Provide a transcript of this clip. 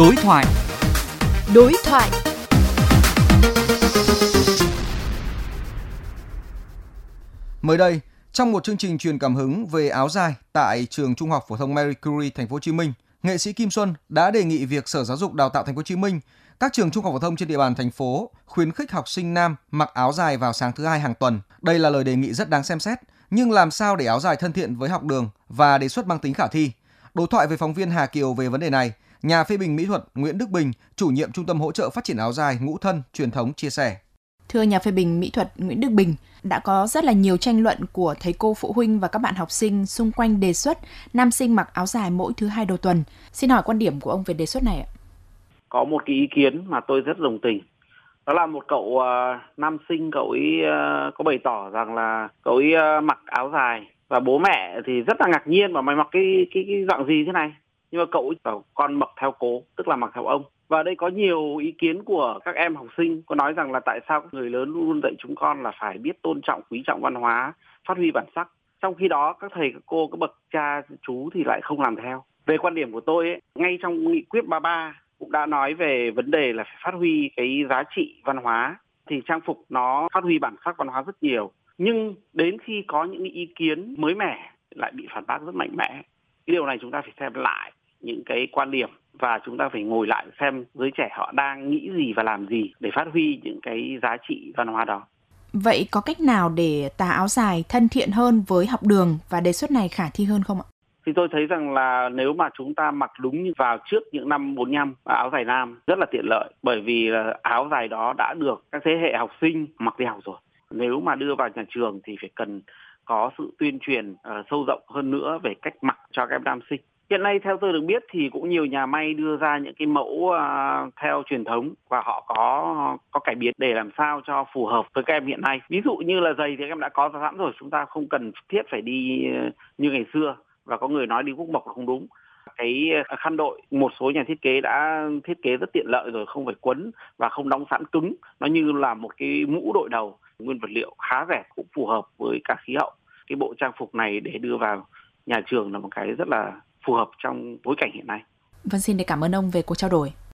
Đối thoại. Đối thoại. Mới đây, trong một chương trình truyền cảm hứng về áo dài tại trường Trung học phổ thông Marie Curie thành phố Hồ Chí Minh, nghệ sĩ Kim Xuân đã đề nghị việc Sở Giáo dục Đào tạo thành phố Hồ Chí Minh, các trường trung học phổ thông trên địa bàn thành phố khuyến khích học sinh nam mặc áo dài vào sáng thứ hai hàng tuần. Đây là lời đề nghị rất đáng xem xét, nhưng làm sao để áo dài thân thiện với học đường và đề xuất mang tính khả thi? Đối thoại với phóng viên Hà Kiều về vấn đề này, nhà phê bình mỹ thuật Nguyễn Đức Bình, chủ nhiệm Trung tâm hỗ trợ phát triển áo dài ngũ thân truyền thống chia sẻ. Thưa nhà phê bình mỹ thuật Nguyễn Đức Bình, đã có rất là nhiều tranh luận của thầy cô phụ huynh và các bạn học sinh xung quanh đề xuất nam sinh mặc áo dài mỗi thứ hai đầu tuần. Xin hỏi quan điểm của ông về đề xuất này ạ? Có một cái ý kiến mà tôi rất đồng tình. Đó là một cậu uh, nam sinh cậu ấy uh, có bày tỏ rằng là cậu ấy uh, mặc áo dài và bố mẹ thì rất là ngạc nhiên mà mày mặc cái cái cái dạng gì thế này nhưng mà cậu bảo con mặc theo cố tức là mặc theo ông. Và đây có nhiều ý kiến của các em học sinh. Có nói rằng là tại sao người lớn luôn luôn dạy chúng con là phải biết tôn trọng quý trọng văn hóa phát huy bản sắc. Trong khi đó các thầy các cô các bậc cha chú thì lại không làm theo. Về quan điểm của tôi ấy, ngay trong nghị quyết 33 cũng đã nói về vấn đề là phải phát huy cái giá trị văn hóa. Thì trang phục nó phát huy bản sắc văn hóa rất nhiều. Nhưng đến khi có những ý kiến mới mẻ lại bị phản bác rất mạnh mẽ. Cái điều này chúng ta phải xem lại những cái quan điểm và chúng ta phải ngồi lại xem giới trẻ họ đang nghĩ gì và làm gì để phát huy những cái giá trị văn hóa đó. Vậy có cách nào để tà áo dài thân thiện hơn với học đường và đề xuất này khả thi hơn không ạ? Thì tôi thấy rằng là nếu mà chúng ta mặc đúng vào trước những năm 45 áo dài nam rất là tiện lợi bởi vì áo dài đó đã được các thế hệ học sinh mặc đi học rồi. Nếu mà đưa vào nhà trường thì phải cần có sự tuyên truyền uh, sâu rộng hơn nữa về cách mặc cho các em nam sinh hiện nay theo tôi được biết thì cũng nhiều nhà may đưa ra những cái mẫu uh, theo truyền thống và họ có có cải biến để làm sao cho phù hợp với các em hiện nay. Ví dụ như là giày thì các em đã có sẵn rồi chúng ta không cần thiết phải đi ờ, như ngày xưa và có người nói đi quốc mộc là không đúng. Cái ờ, khăn đội một số nhà thiết kế đã thiết kế rất tiện lợi rồi không phải quấn và không đóng sẵn cứng. Nó như là một cái mũ đội đầu nguyên vật liệu khá rẻ cũng phù hợp với cả khí hậu. Cái bộ trang phục này để đưa vào nhà trường là một cái rất là phù hợp trong bối cảnh hiện nay. Vâng xin để cảm ơn ông về cuộc trao đổi.